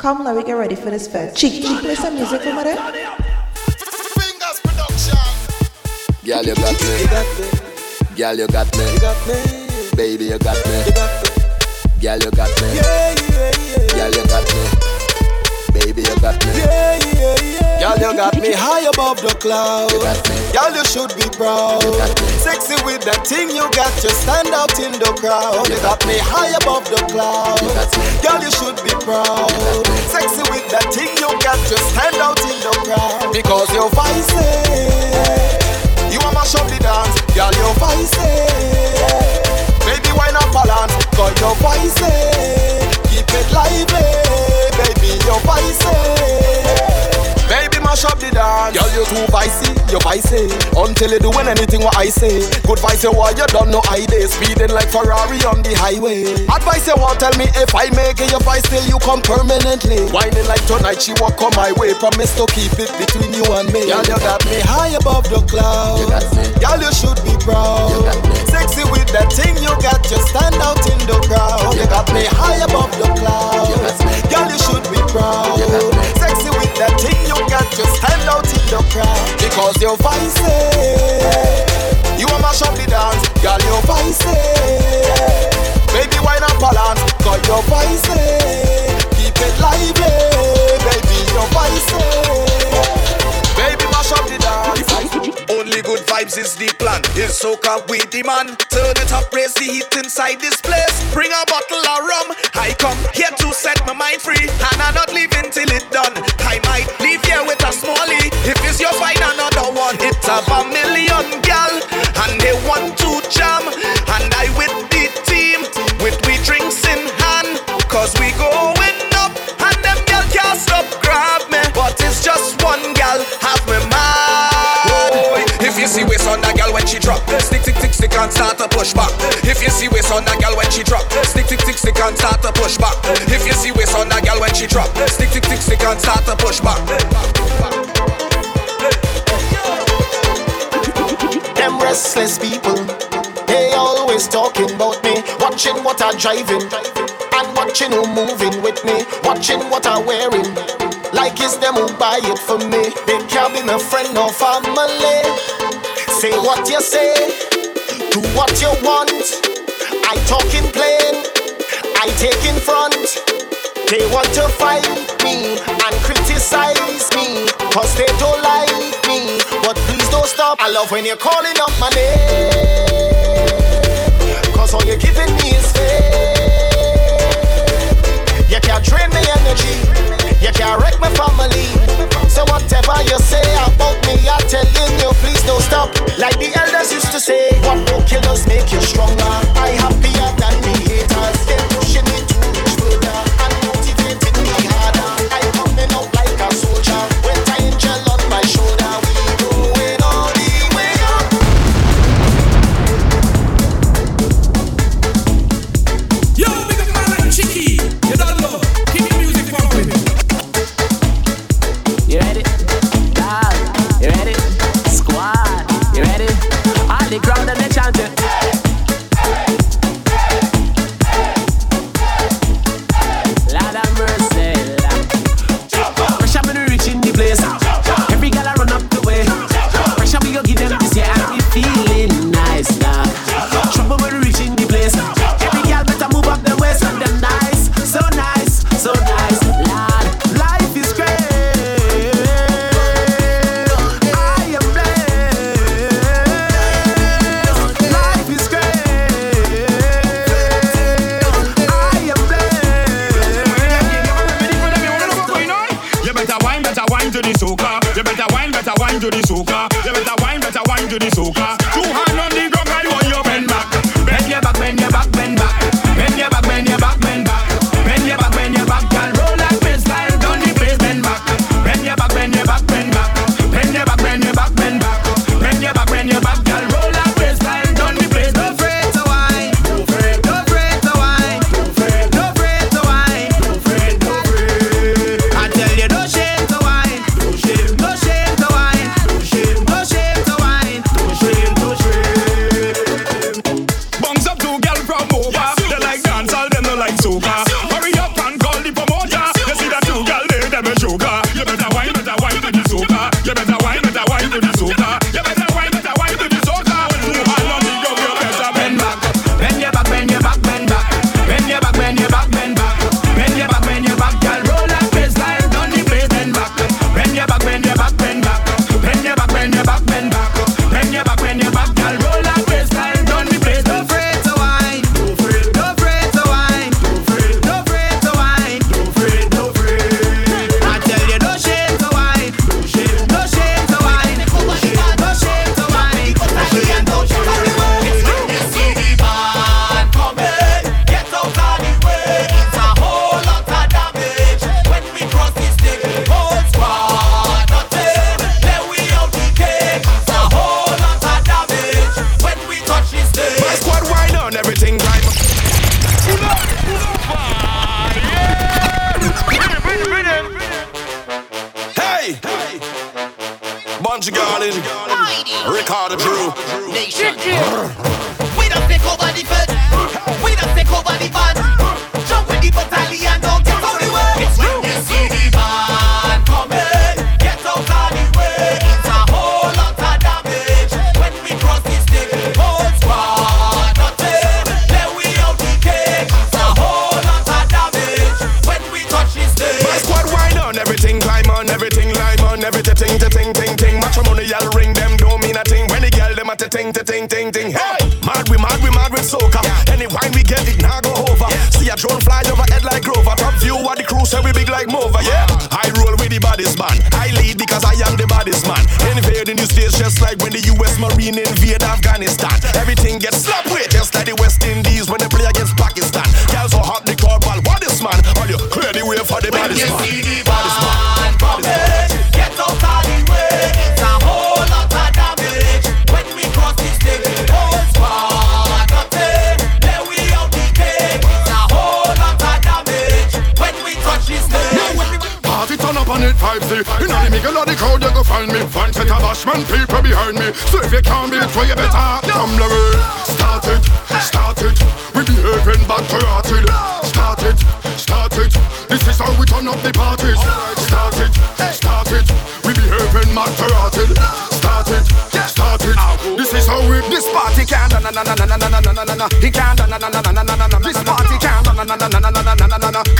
Come now, we get ready for this fest. Cheek, cheek, play some music over there. Fingers production. Girl, you got me. You got me. Girl, you got me. You got me. Baby, you got me. You got me. Girl, you got me. Yeah, yeah, yeah. Girl, you got me. Baby, you got me. Yeah, yeah, yeah. Girl, you got me high above the clouds. You got me. Girl, you should be proud. Sexy with that thing you got, you stand out in the crowd. You got me high above the clouds. Girl, you should be proud. Sexy with that thing you got, you stand out in the crowd. Because you're vice. You are mash up the dance. Girl, you're vice. Baby, why not balance? Cause you're vice. Keep it lively. Baby, you're vice. Mash up the dance. Girl, you too vicey, you vicey. Until you doing anything what I say. Good vice, you what you don't know I day. Speeding like Ferrari on the highway. Advice you want tell me if I make it, your vice still you come permanently. Whining like tonight, she walk on my way. Promise to keep it between you and me. Girl, you got me high above the clouds. You got me. Girl, you should be proud. You got me. Sexy with that thing you got, you stand out in the crowd. You got me high above the clouds. Girl, you should be proud. You stand out in the crowd. Because you're vice. You want mash up the dance, girl, you're vice. Baby, why not balance? Cause you're vice. Keep it lively, baby, you're vice. Baby, mash up the dance. Only good vibes is the plan. Is soca we demand. Turn it up, raise the heat inside this place. Bring a bottle of rum. I come here to set my mind free, and I'm not leaving till it done. I might leave smallie. If it's your find another one, it's a million gal, and they want to jam. And I with the team, with we drinks in hand, cause we going up, and them gal can't stop grab me. But it's just one gal, have me mad. If you see waist on that gal when she drop, stick, stick, stick, stick and start to push back. If you see waist on that gal when she drop, stick, stick, stick, stick and start to push back. If you see waist on that gal when she drop, stick, stick, stick, stick and start to push back. Them restless people, they always talking about me, watching what I'm driving, and watching who moving with me, watching what I'm wearing. Like it's them who buy it for me. They can't be my friend or family. Say what you say, do what you want. I talk in plain, I take in front. They want to fight me and criticize me, cause they don't like me. But please don't stop. I love when you're calling up my name, cause all you're giving me is faith. You can't drain me energy, you can't wreck my family. So whatever you say about me, I'm telling you, please don't stop. Like the elders used to say, what no killers make you stronger. I happier than the haters. The crowd you go find me Fine set of bashman people behind me So if you can't beat so you better Tumble away Start it, start it We behaving back to rotted Start it, start it This is how we turn up the parties Start it, start it We behaving back to rotted Start it, start it This is how we This party can't na na na na na na na na na. He can't na na na na na na na. This party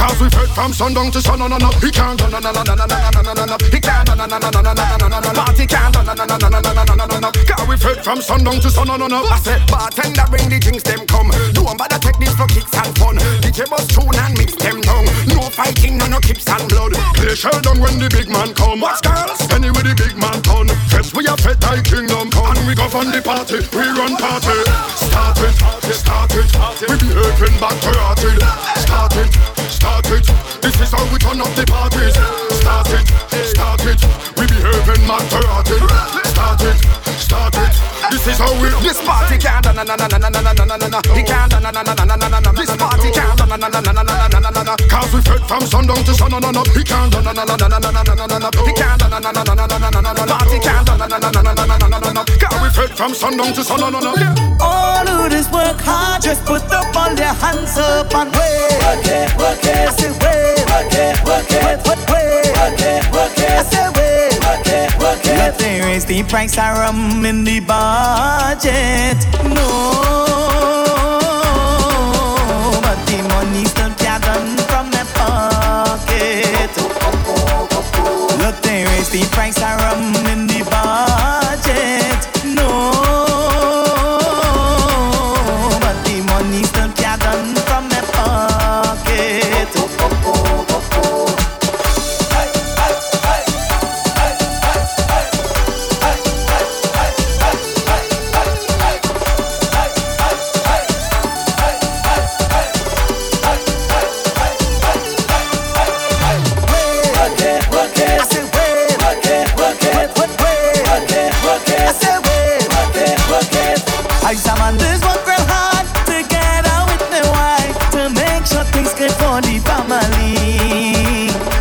Cause we fed from sundown to sun no no no He can't na na na na na na na na na na. He can't na na na na na na na na na. Party can't na na na na na na na na na na. Cause we fed from sundown to sun no no no I said bartender bring the drinks them come. Don't bother take this for kicks and fun. DJ bus tune and mix them down. No fighting, no no kicks and blood. Play shell down when the big man come. Watch girls. Anyway the big man turn. Fest we a fed like kingdom come. And we go on the party, we run party. Start it, start it. We behaving back to rotted. Start it, start it. This is how we turn up the parties. Start it, start it. We behaving rotted. Start it, start it. This is how we. This party can't na na na na na na na na na na na. He can't na na na na na na na na. This party can't na na na na na na na na na. Cause we fed from sundown to sun no no. He can't Na na na na na na na na na na na. Can't na na na na na na na na na. Party can't na na na na na na na na na na na. Cause we fed from sundown to sun no no no. All who just work hard, just put up all their hands up and wait. Work it, work it. I say wait. Work it, work it. Wait, wait, wait. Work it, work it. I say wait. Work it, work it. Let they raise the price of rum in the budget. No, but the money still gathered from their pocket. Look, they raise the price of rum in the budget.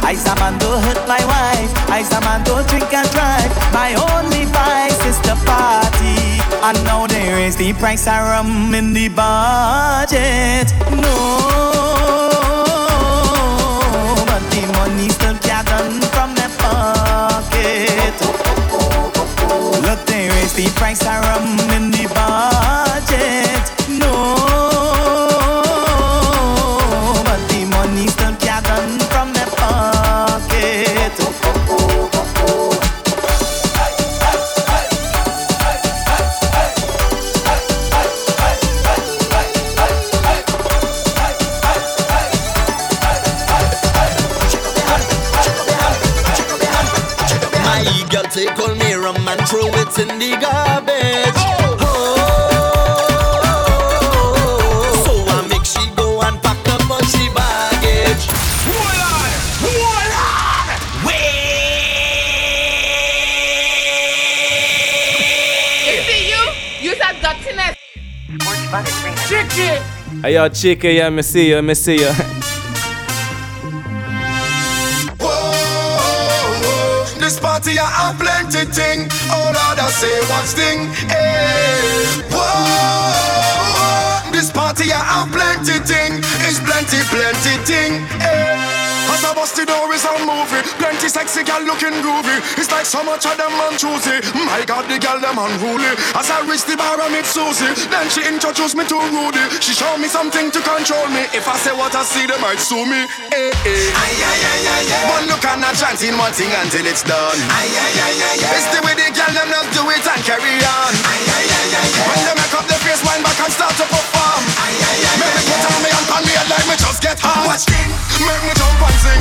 Family. I Samando hurt my wife. I Samando drink and drive. My only vice is the party. And now there is the price of rum in the budget. No, but the money still gathered from their pocket. Look, they raise the price of rum in the budget. Hey yo, chica, yeah, me see you, me see you. This party I have plenty thing. Lord, I say what's thing. Hey, whoa. This party I have plenty thing. It's plenty, plenty thing. Hey. As I bust the door is a movie Plenty sexy gal looking groovy. It's like so much of them man choosy My God the gal them unruly. As I reach the bar I meet Susie. Then she introduced me to Rudy. She showed me something to control me. If I say what I see they might sue me. Eh, eh. Hey, hey. Aye, aye, aye, aye, aye. One look and not chanting one thing until it's done. Aye, aye, aye, aye, aye. It's the way the gal them just do it and carry on. Aye, aye, aye, aye, aye. When they make up their face wind back and start to perform Make me put on me hand on me head like me just get hard. Watch thing Make me jump and sing.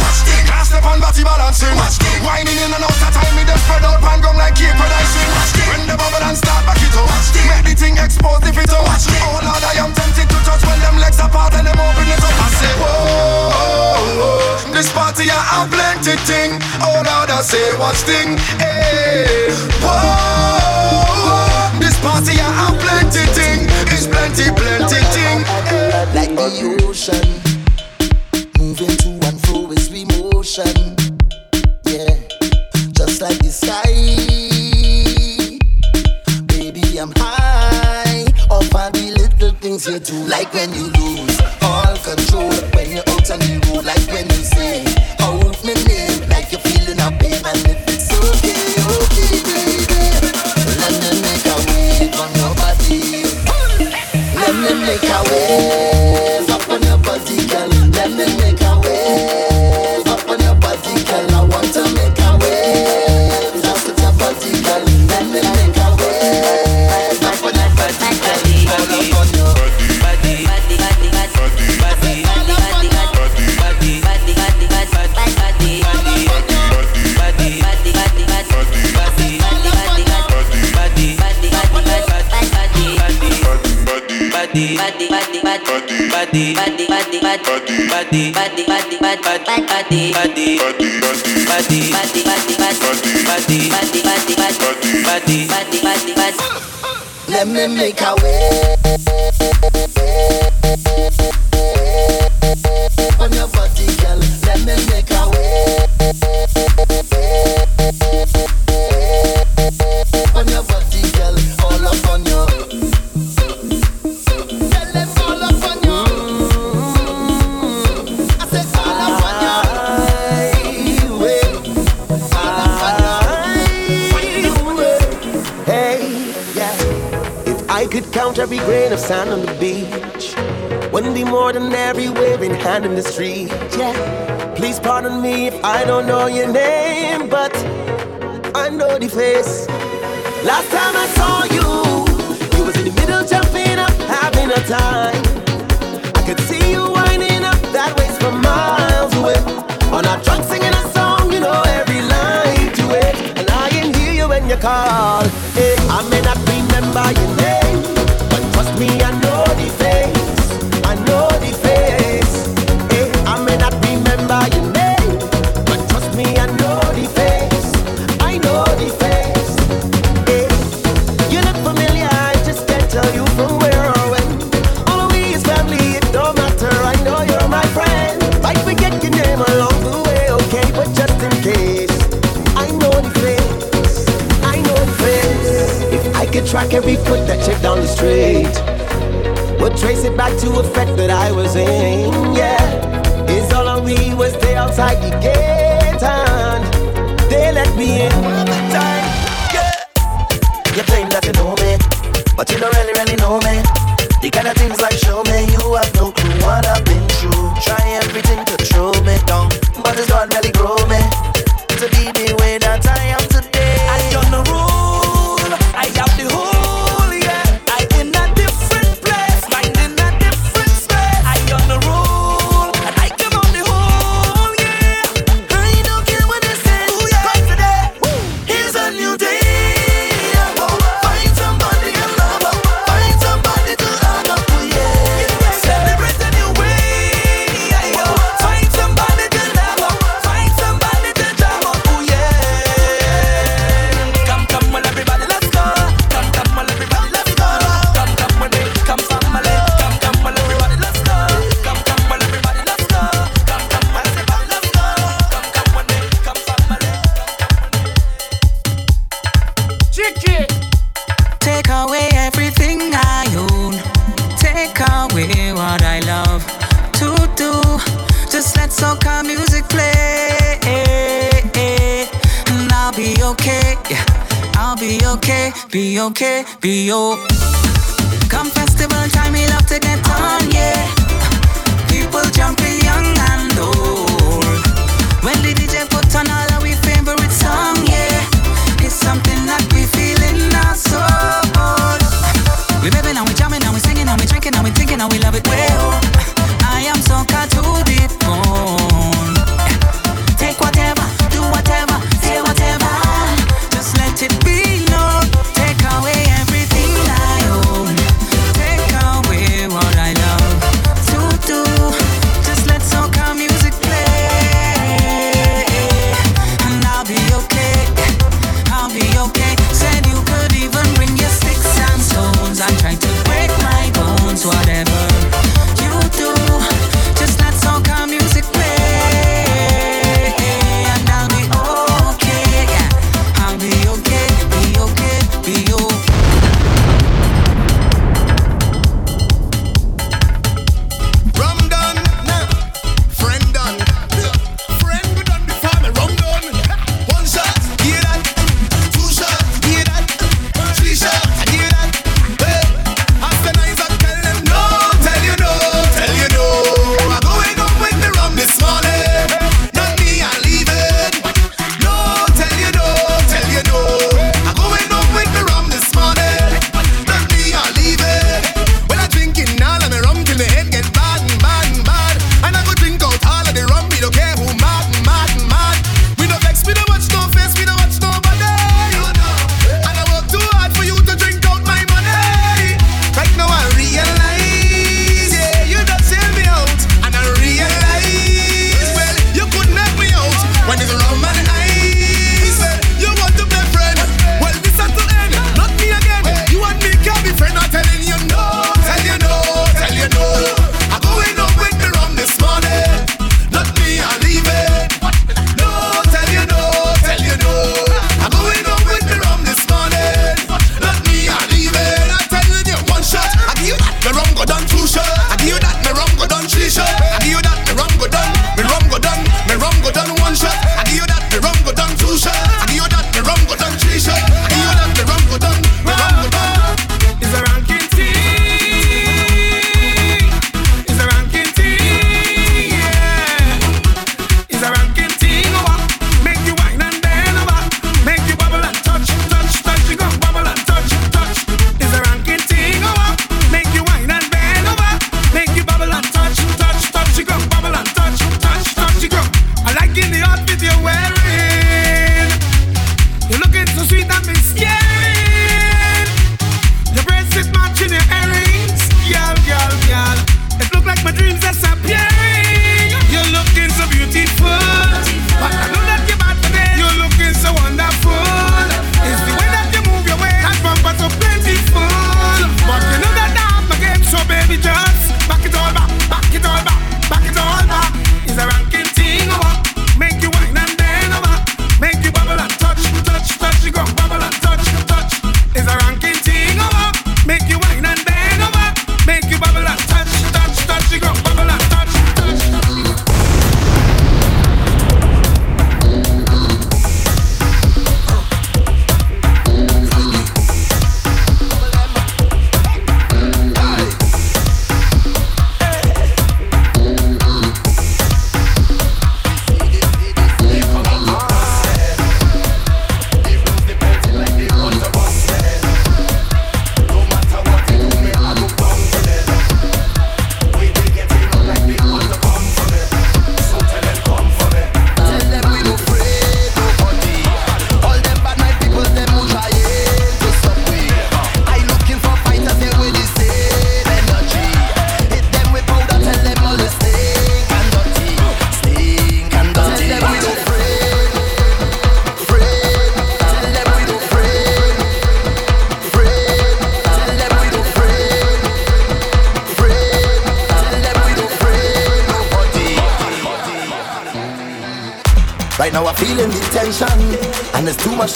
Step on body balancing. Whining in and out of time Me them spread out pan gum like cake when I sing When the bubble and start back it up. Make the thing expose the fit up. Oh Lord I am tempted to touch When them legs apart and them open it up. I say whoa This party I have plenty thing. Oh Lord I say thing. Hey Whoa This party I have plenty thing. It's plenty plenty Like the ocean. Moving to and fro is we chick down the street, would trace it back to a fact that I was in. Yeah, it's all on me was stay outside the gate and they let me in the time. Yeah. You claim that you know me, but you don't really, really know me. The kind of things like show me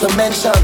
there's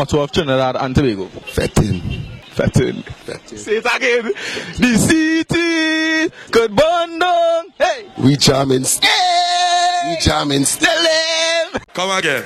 number 12, Trinidad and Tobago? 13. 13. 13. Say it again. The city could bundle. Hey. We jamming. Hey. We jamming. Tell him. Come again.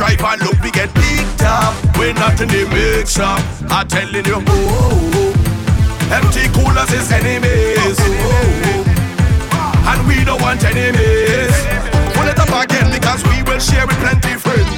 drive and look we get picked up. We're not in the mix up. I'm telling you, oh, oh, oh. empty coolers is enemies. Oh, oh, and we don't want enemies. Pull it up again because we will share with plenty friends.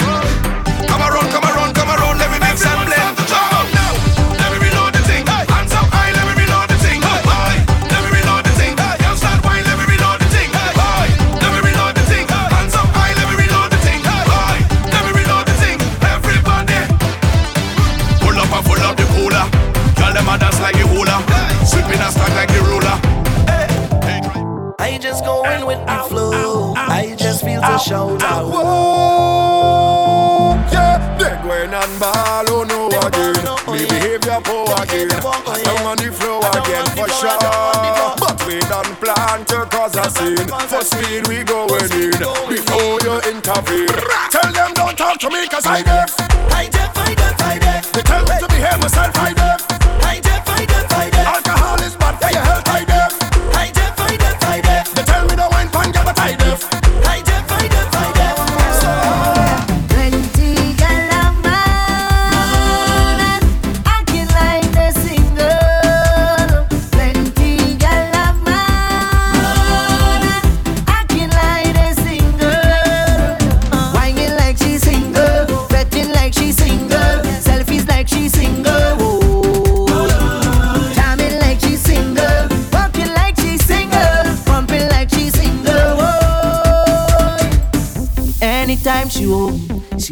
to shout out. Whoa, yeah, they going and ball, oh no again. Me behavior poor again. I'm on the floor again for sure. But we don't plan to cause a scene. For speed we going in before you intervene. Tell them don't talk to me 'cause I deaf.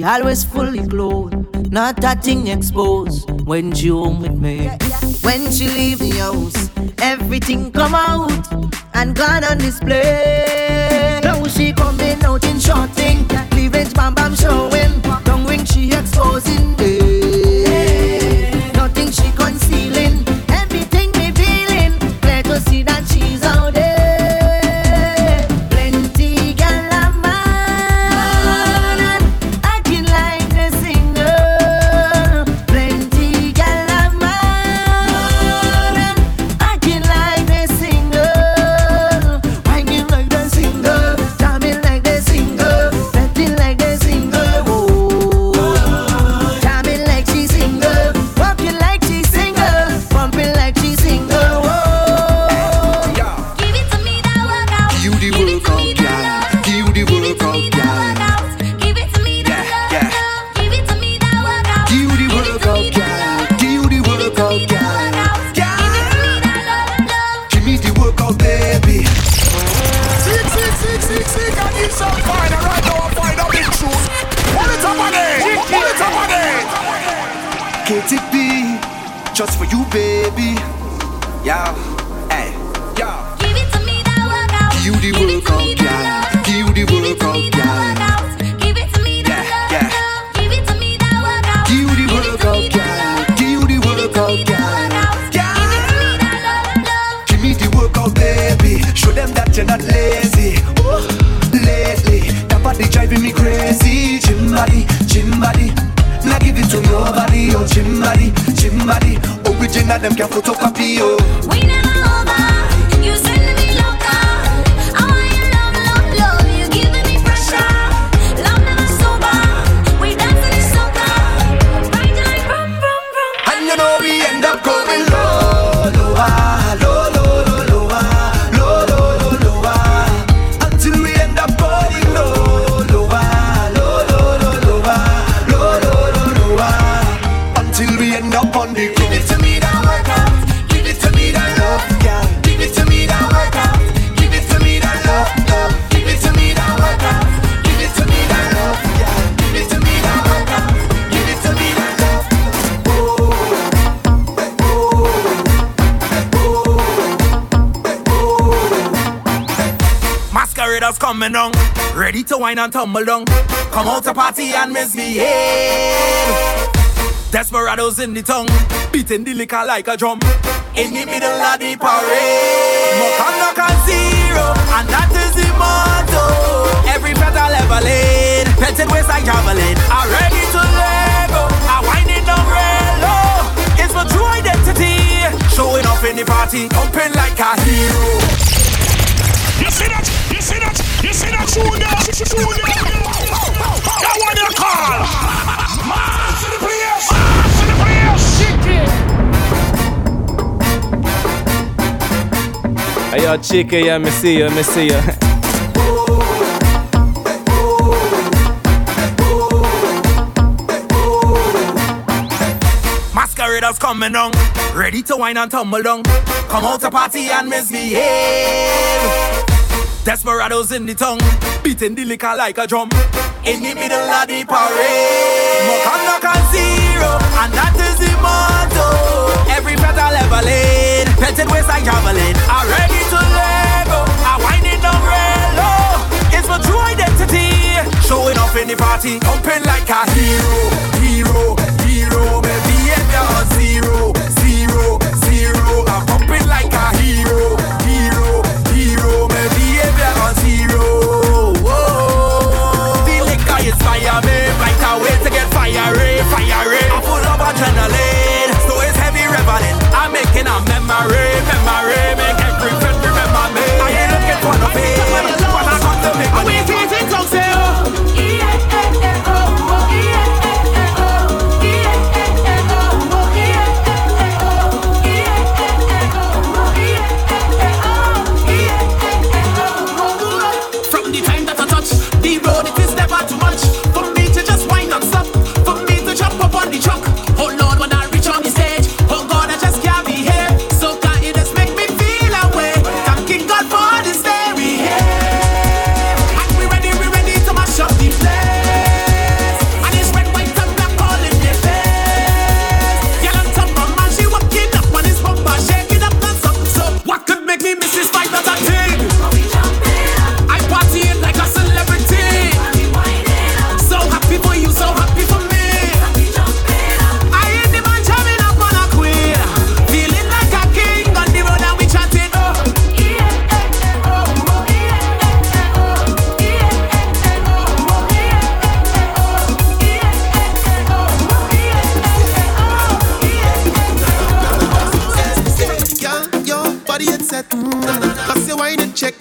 She always fully clothed, not a thing exposed when she home with me. Yeah, yeah. When she leave the house, everything come out and gone on display. Now she coming out in short thing, cleavage bam bam showing, Long ring she exposing. the tongue, beating the liquor like a drum. In the middle of the parade, more on knock on zero, and that is the motto. Every petal ever laid, petted waist like javelin, are ready to let go. I up real low. it's my true identity, showing off in the party, pumping like a hero. Messia, chica, yeah, me see ya, me see ya. Masqueraders coming on, ready to whine and tumble down. Come out to party and misbehave. Desperados in the tongue, beating the liquor like a drum. In the middle of the parade, more conduct and zero, and that is the motto. Every petal ever laid, petted waistline traveling. Already. true identity. Showing off in the party, pumping like a hero, hero, hero. Baby, and you're on zero, zero, zero. I'm pumping like a hero, hero, hero. Baby, and you're on zero. Whoa. The liquor is inspire me, right away to get fiery, eh? fiery. Eh? I'm full of adrenaline, so it's heavy reveling. I'm making a memory, memory. memory. Jamaica. that. Mm, I say wine you check.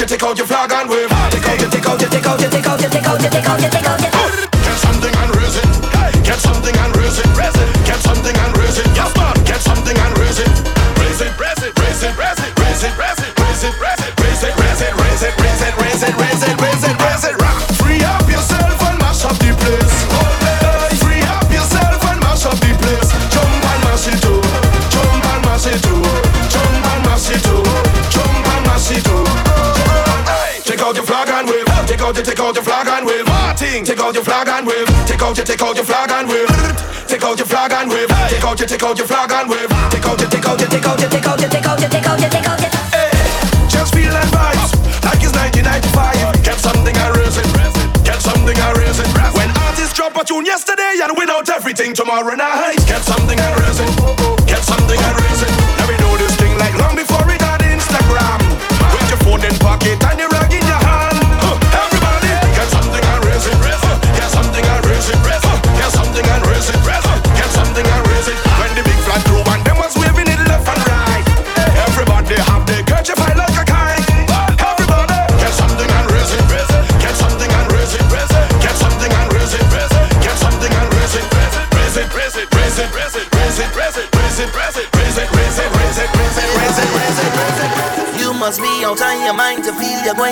you take out your flag and wave. out your flag and wave. Take out your, take out your flag and wave. Take out your flag and wave. Take out your, take out your flag and wave. Take out your, take out your, take out your, take out your, take out your, take out your, take out your. Hey, just feel that vibe, like it's 1995. Get something I raise it. Get something I raise it. When artists drop a tune yesterday and win out everything tomorrow night.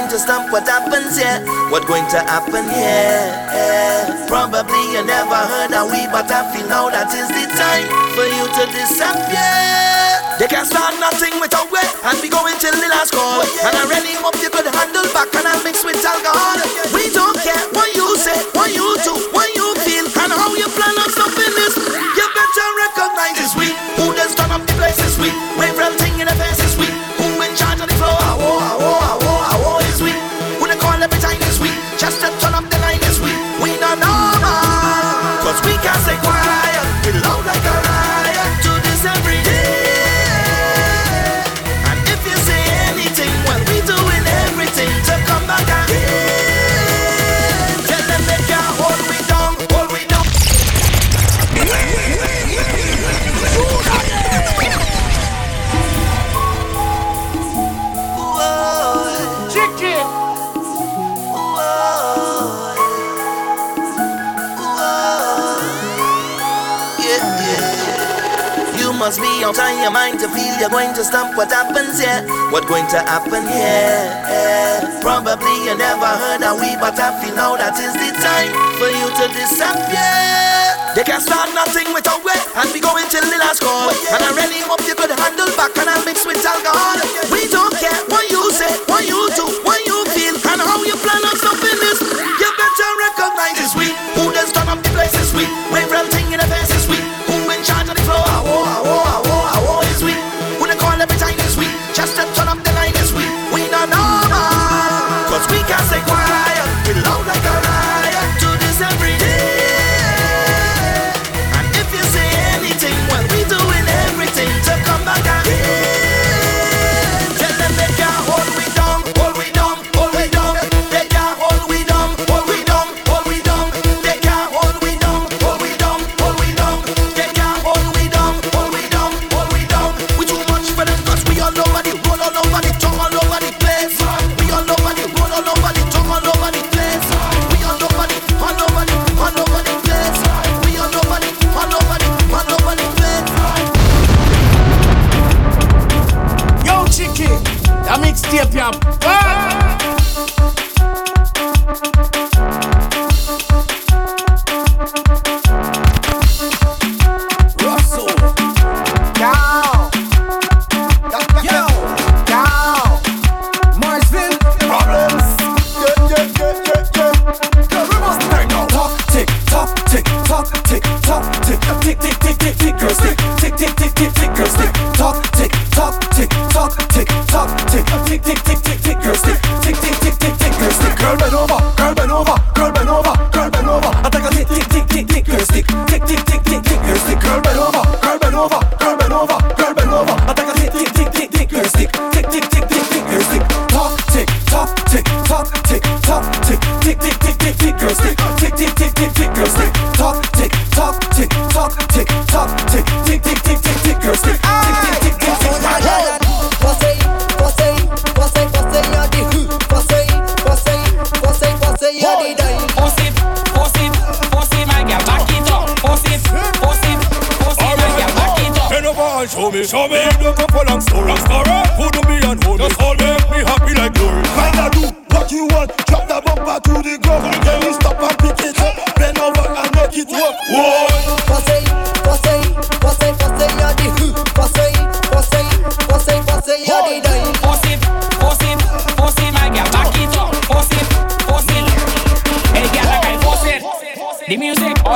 going to stop what happens here? What going to happen here? Probably you never heard of we, but I feel now that is the time for you to disappear. They can start nothing without we, and we going till the last call. And I really hope you could handle back, and I mix with alcohol. We don't care what you say, what you do, what you feel, and how you plan on stopping this. You better recognize it's we who does turn up the place we. We're everything in the face. out of your mind to feel you're going to stop what happens here. What going to happen here? Probably you never heard of we, but I feel now that is the time for you to disappear. They can start nothing without we, and we going till the last call. And I really hope you could handle back and I mix with alcohol. We don't care.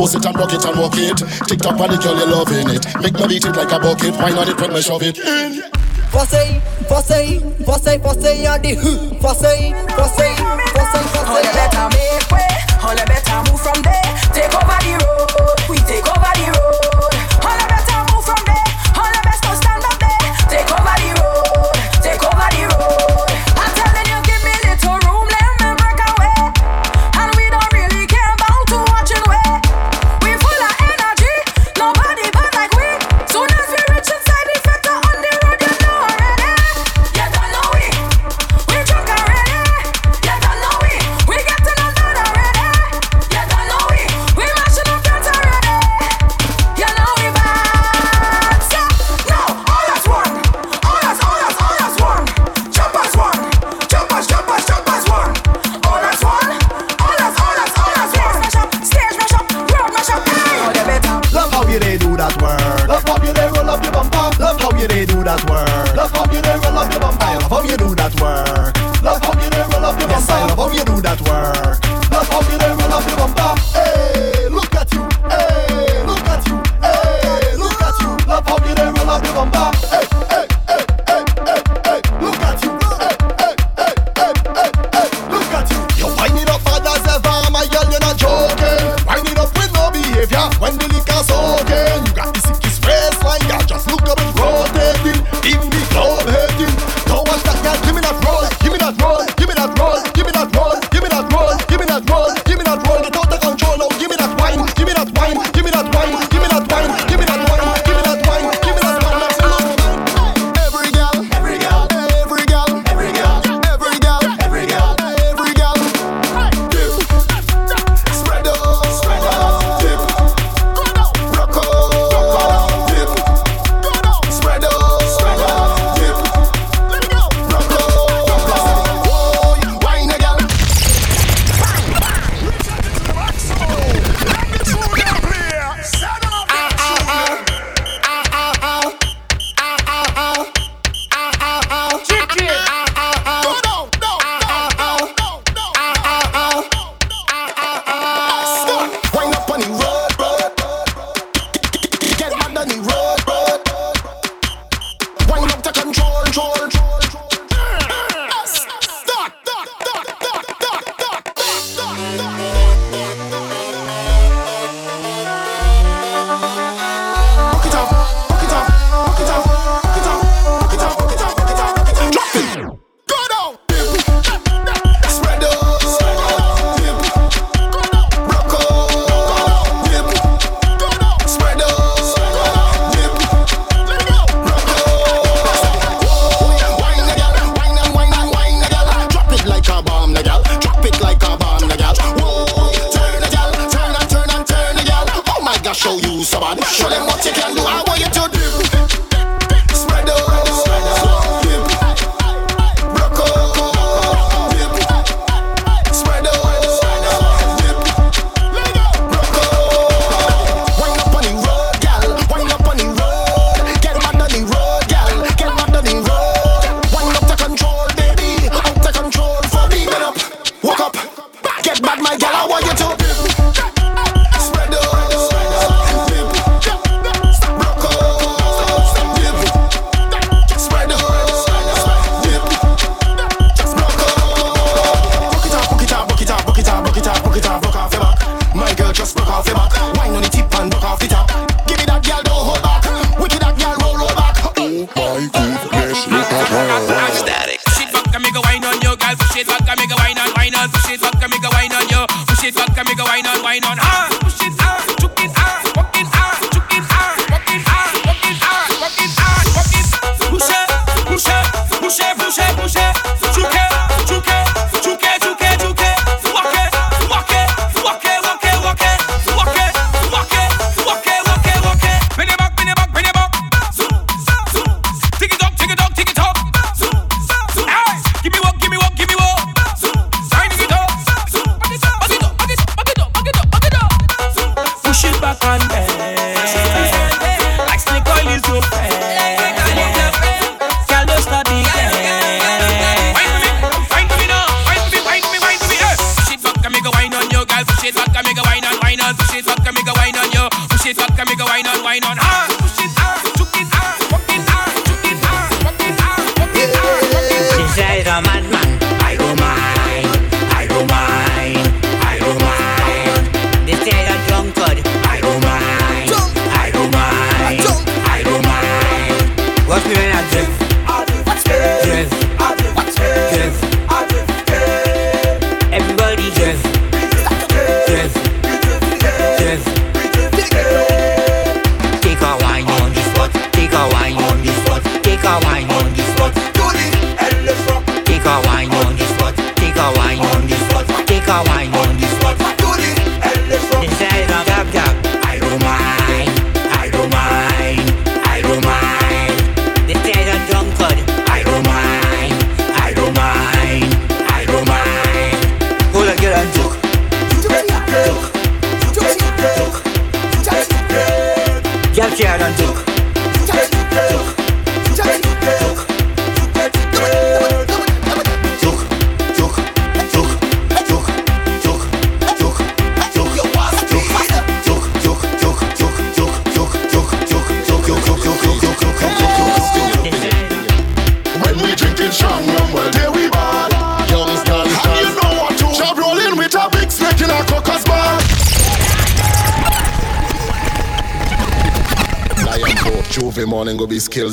Force it and block it and walk it. On the girl, you're loving it. Make me beat it like a bucket. Why not it when me shove it in? Fosse, fosse, you're the who. Fosse, fosse, fosse, fosse. All the better make way. All the better move from there. Take over the road. We take over the road.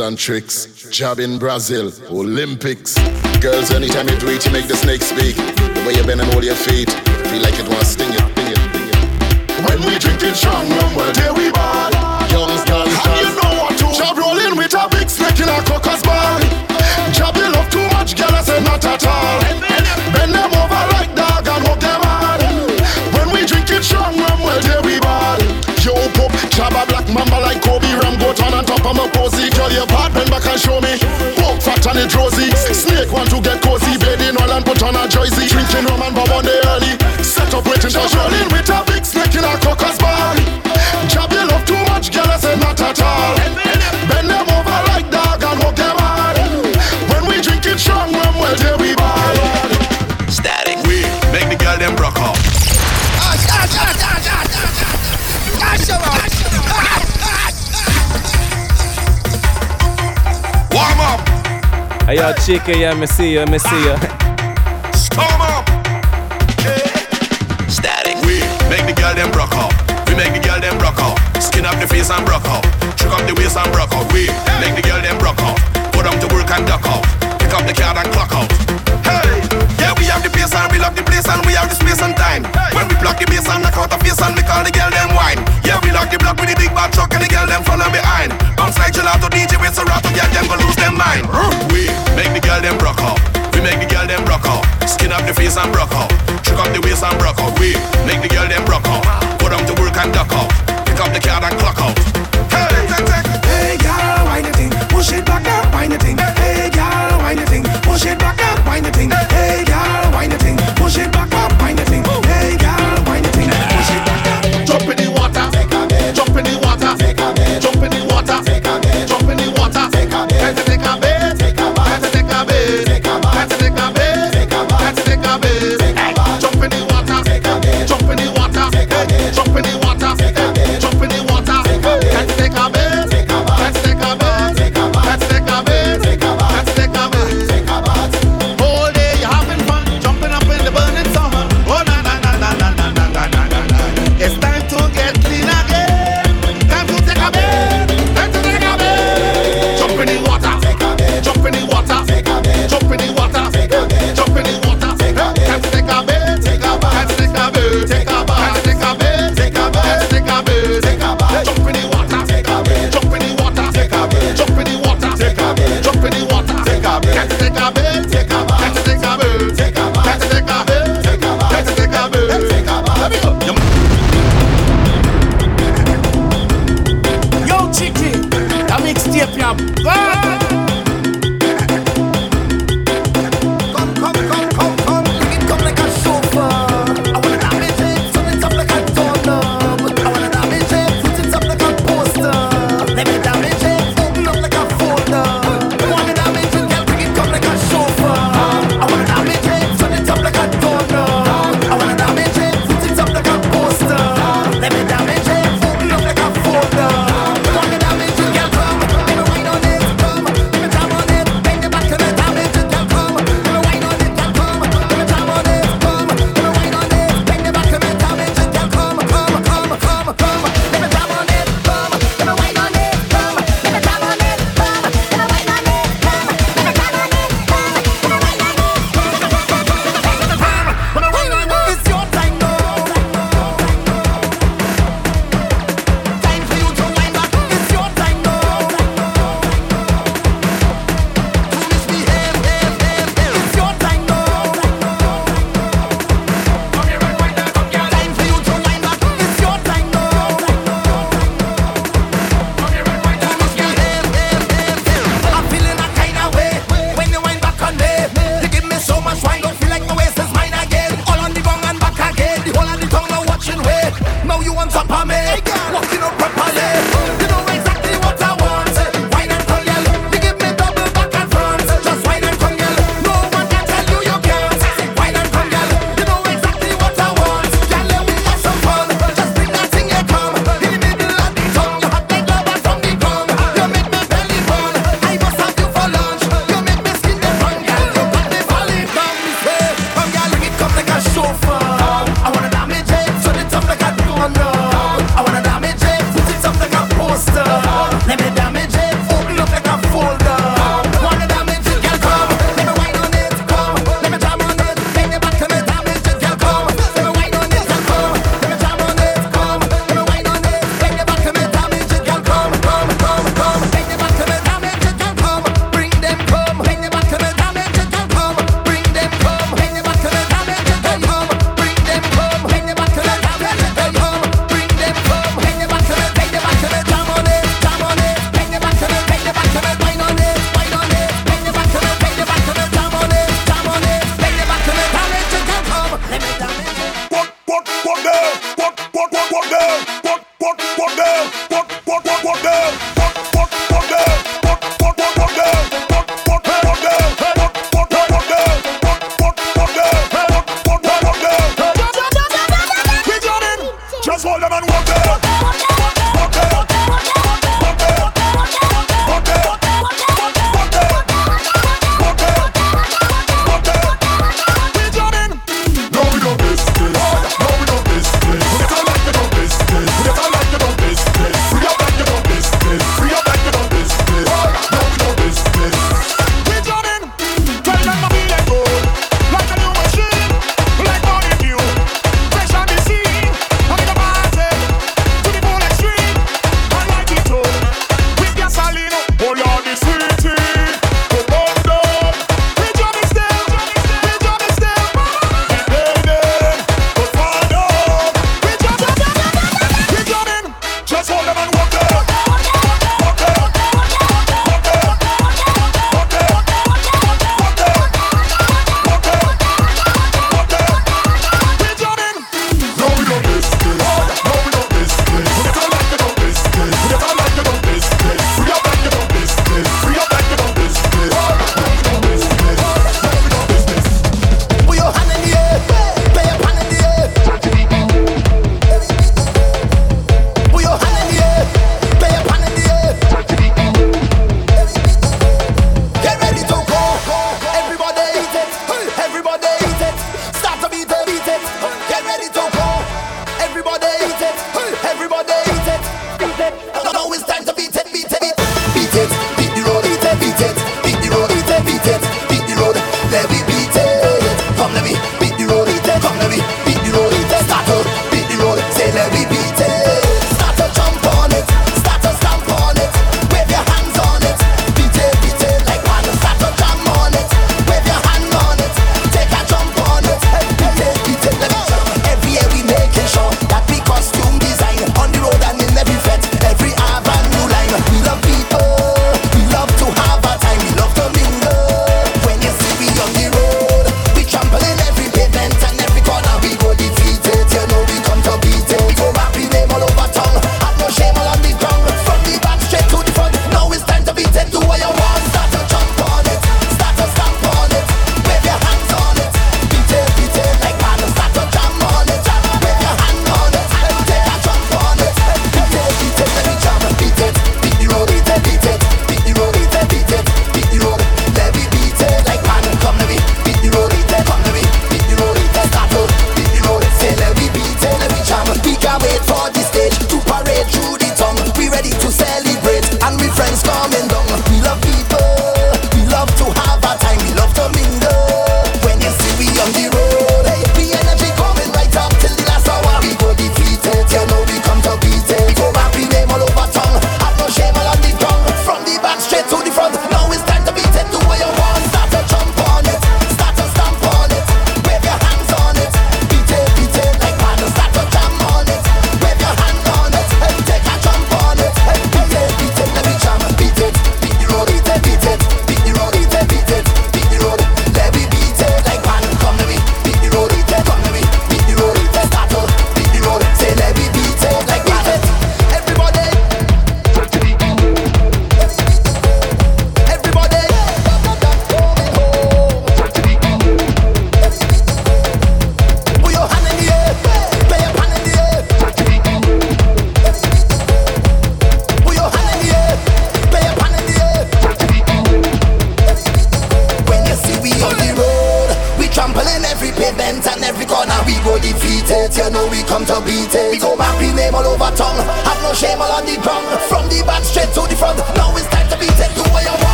And tricks. Job in Brazil, Olympics. Girls, anytime you do it, you make the snake speak. The way you bend and hold your feet, feel like it wants sting you, sting you, sting you. When we drinking strong rum, well there we ball. Youngsters, and you know what to. Job rolling with a big snake in a cocker's bar. Chica, yeah, me see you, me see you. Storm up. Static. We make the girl them broke up. We make the girl them broke up. Skin up the face and broke up. Trick up the waist and broke up. We make the girl them broke up. Put them to work and duck out. Pick up the card and clock out. Hey, yeah, have the pace and we love the place and we have the space and time. When we block the bass and knock out the face and we call the girl them wine. Yeah, we lock the block with the big bad truck and the girl them follow behind. Bounce like gelato DJ with Serato, yeah, them go lose them mind. We make the girl them broke up. We make the girl them broke out. Skin up the face and broke out. Trick up the waist and broke out. We make the girl them broke out. Put them to work and duck out. Pick up the card and clock out. Hey, take, take. Hey, girl, wine the thing, push it back up, wine the thing. Hey, girl, wine the thing, push it back up, wine the thing. Hey, girl, wine the thing, push it back up,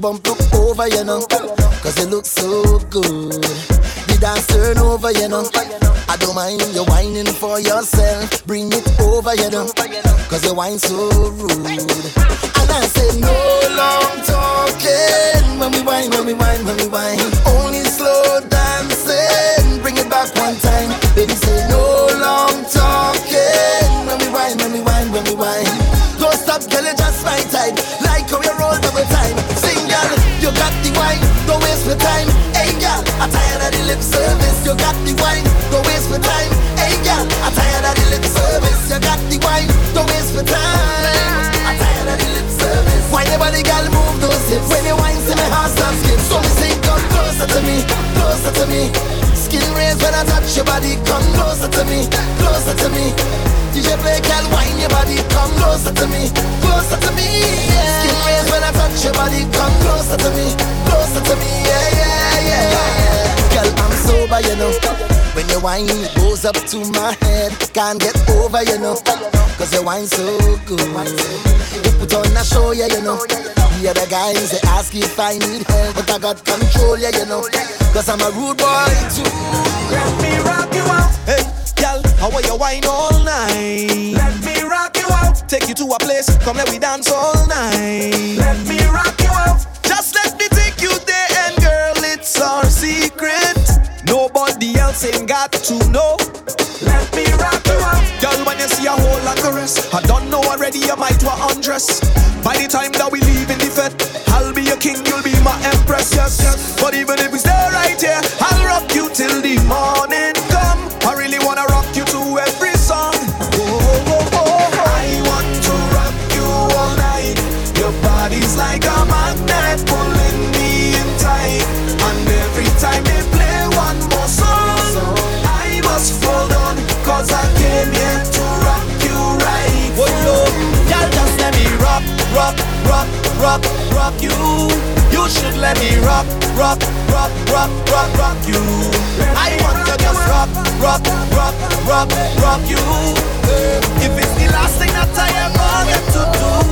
bang, bump, wine all night. Let me rock you out. Take you to a place, come let we dance all night. Let me rock you out. Just let me take you there, and girl, it's our secret. Nobody else ain't got to know. Let me rock you out. Girl, when you see a whole lot of rest, I don't know already, you might want undress. By the time that we leave in the fed, I'll be your king, you'll be my empress. Yes, yes. rock you. You should let me rock, rock, rock, rock, rock, rock you. I want to just rock, rock, rock, rock, rock you. If it's the last thing that I ever get to do.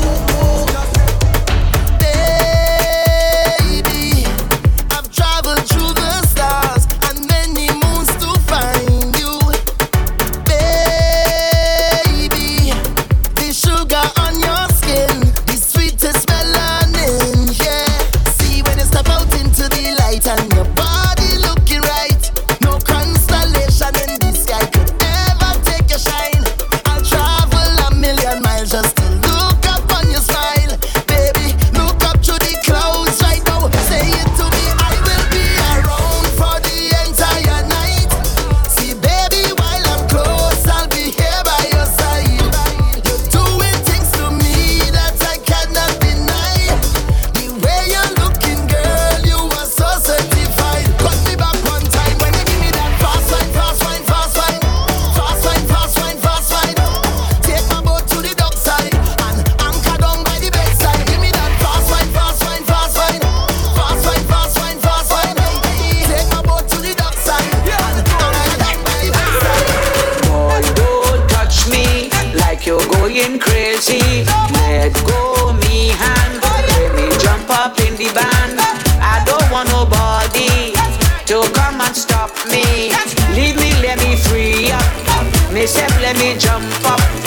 to come and stop me. Leave me, let me free up. Me let me jump up.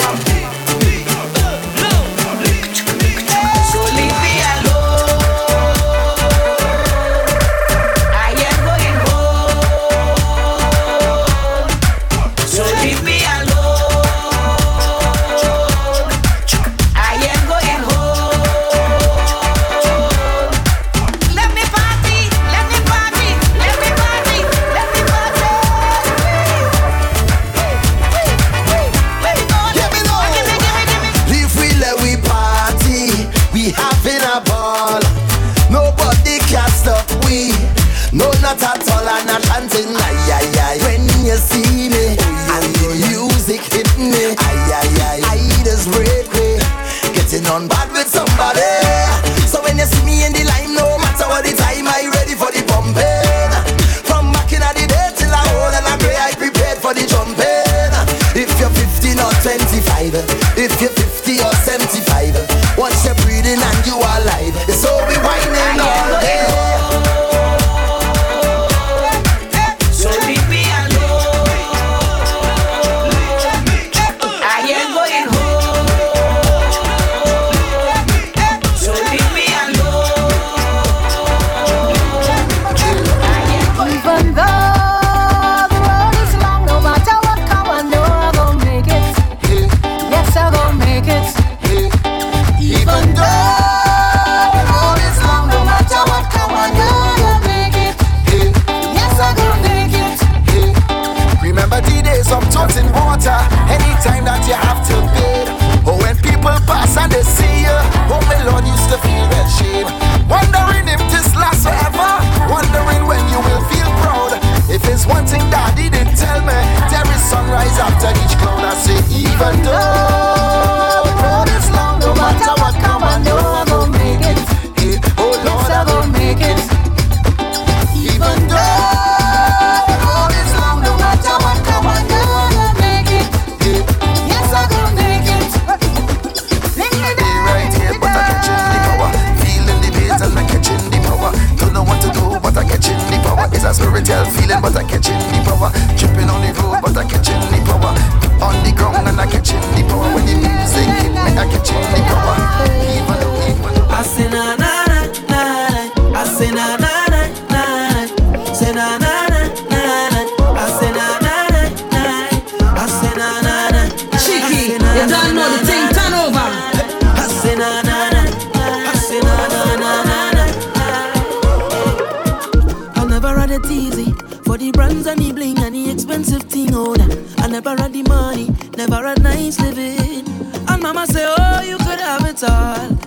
but I.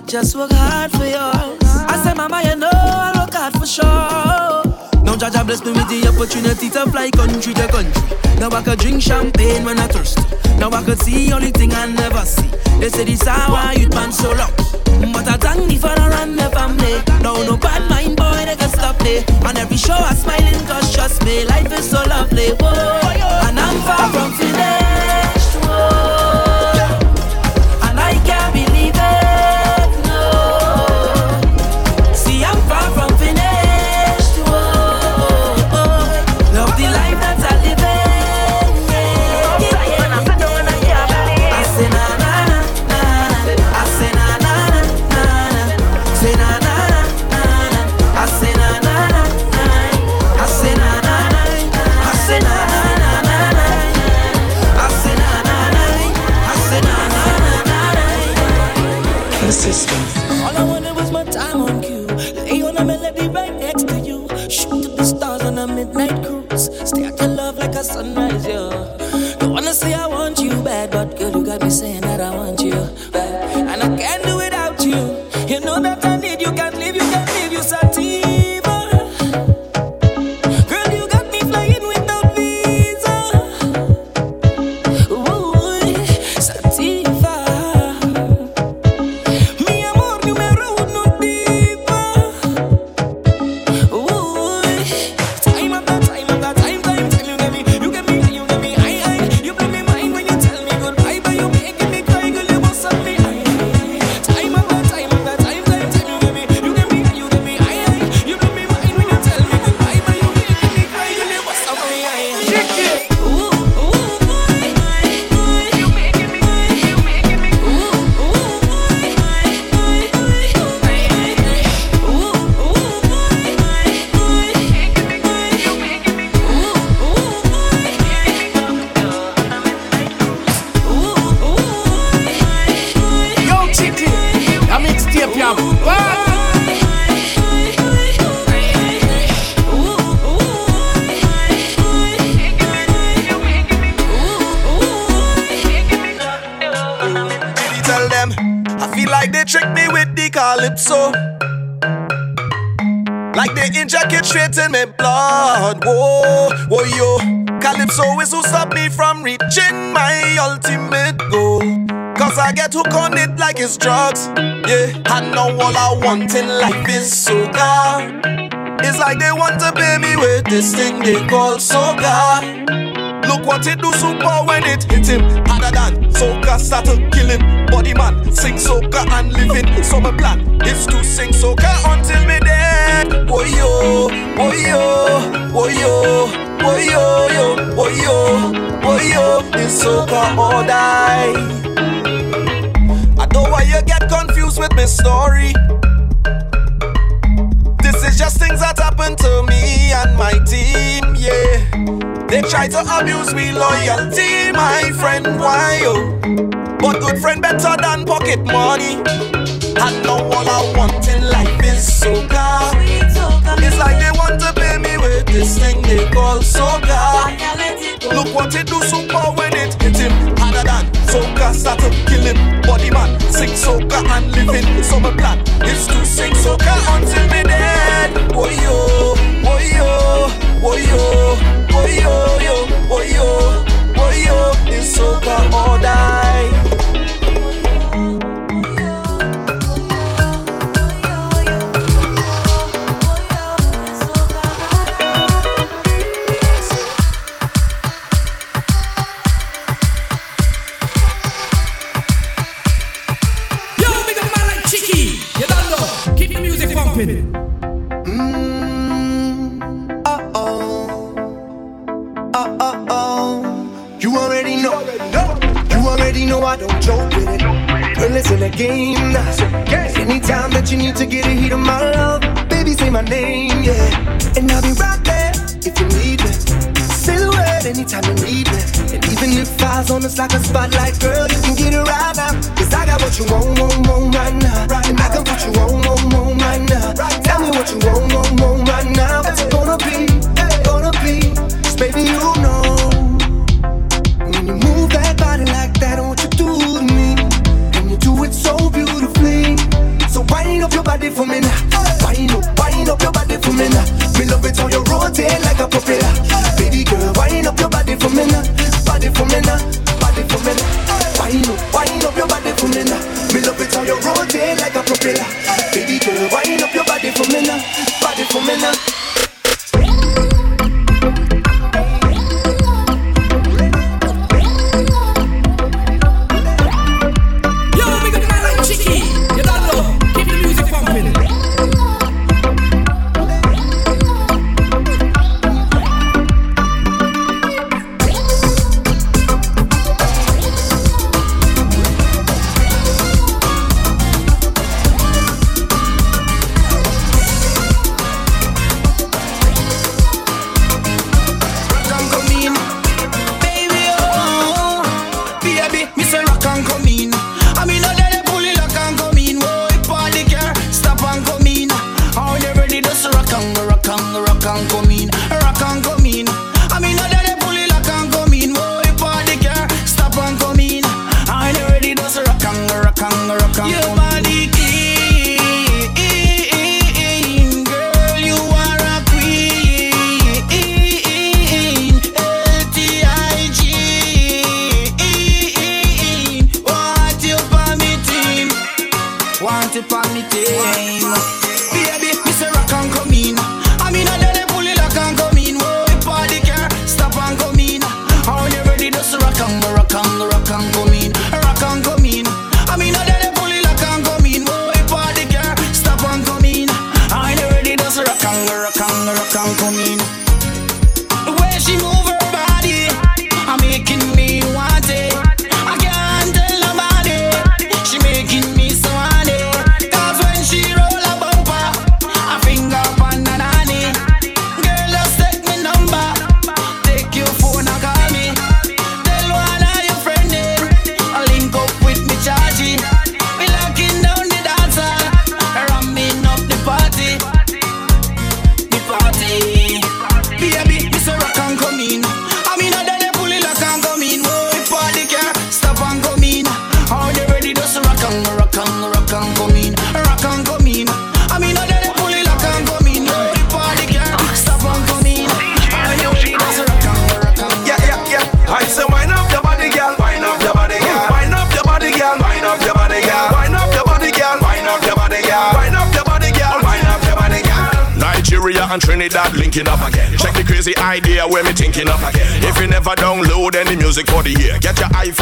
Just work hard for yours. I say, Mama, you know I work hard for sure. Now Jah Jah bless me with the opportunity to fly country to country. Now I could drink champagne when I thirst. Now I could see only thing I never see. They say this how I youth man so lucky. But I thank the father and the family. Now no bad mind boy they can stop me. On every show I smiling cause trust me, life is so lovely. Whoa. And I'm far from. It it's drugs. Yeah, and now all I want in life is soca. It's like they want to pay me with this thing they call soca. Look what it do super when it hit him harder than soca start to kill him. Body man sing soca and living. So my plan is to sing soca until me dead. Boy yo, boy yo, boy yo, boy yo, yo, boy yo, boy yo. It's soca or die. I know why you get confused with my story. This is just things that happen to me and my team, yeah. They try to abuse me loyalty, my friend, why yo? But good friend better than pocket money. And know all I want in life is soca. It's like they want to pay me with this thing they call soca. Look what it do super when it hit him harder than soca start to kill him. Body man sing soca and living. My plan is to sing soca until me dead. Oh yo, oh yo, oh yo. Boy yo boy yo, boy yo, it's soca or oh. You already know. You already know I don't joke with it. Well, it's in a game now. Anytime that you need to get a hit of my love, baby, say my name, yeah. And I'll be right there if you need me. Say the word anytime you need me. And even if eyes on us like a spotlight, girl,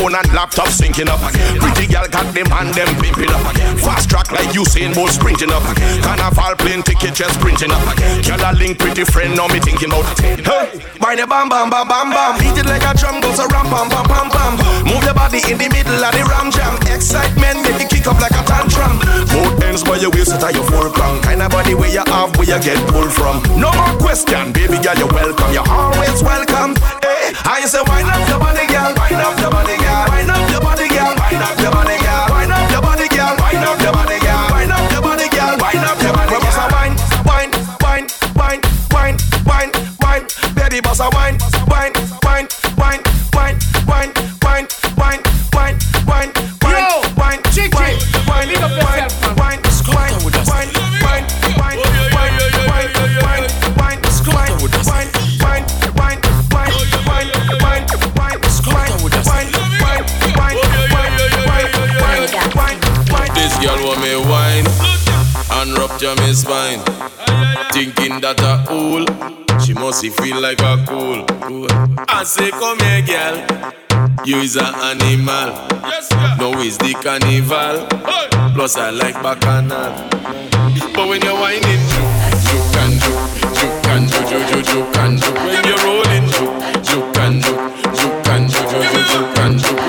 phone and laptop syncing up. Pretty girl got them and them pimping up. Fast track like Usain Bolt sprinting up. Carnival plane ticket just sprinting up. Girl a link pretty friend now me thinking about. Hey, mind the bam bam bam bam bam. Beat it like a drum goes a ram bam bam bam bam. Move your body in the middle of the ram jam. Excitement make you kick up like a tantrum. Both ends by your waist at your full crown. Kind of body where you have where you get pulled from. No more question, baby girl you're welcome. You're always welcome. Hey, I say wind up your body, girl. Wind up your body. She must feel like a cool. I say, come here, girl. You is an animal. Yes. No, it's the carnival. Hey. Plus, I like bacchanal. But when you're whining, juke and juke, juke and juke, juke, and juke. When you're rolling, juke, juke and juke, juke and juke, juke, juke and juke.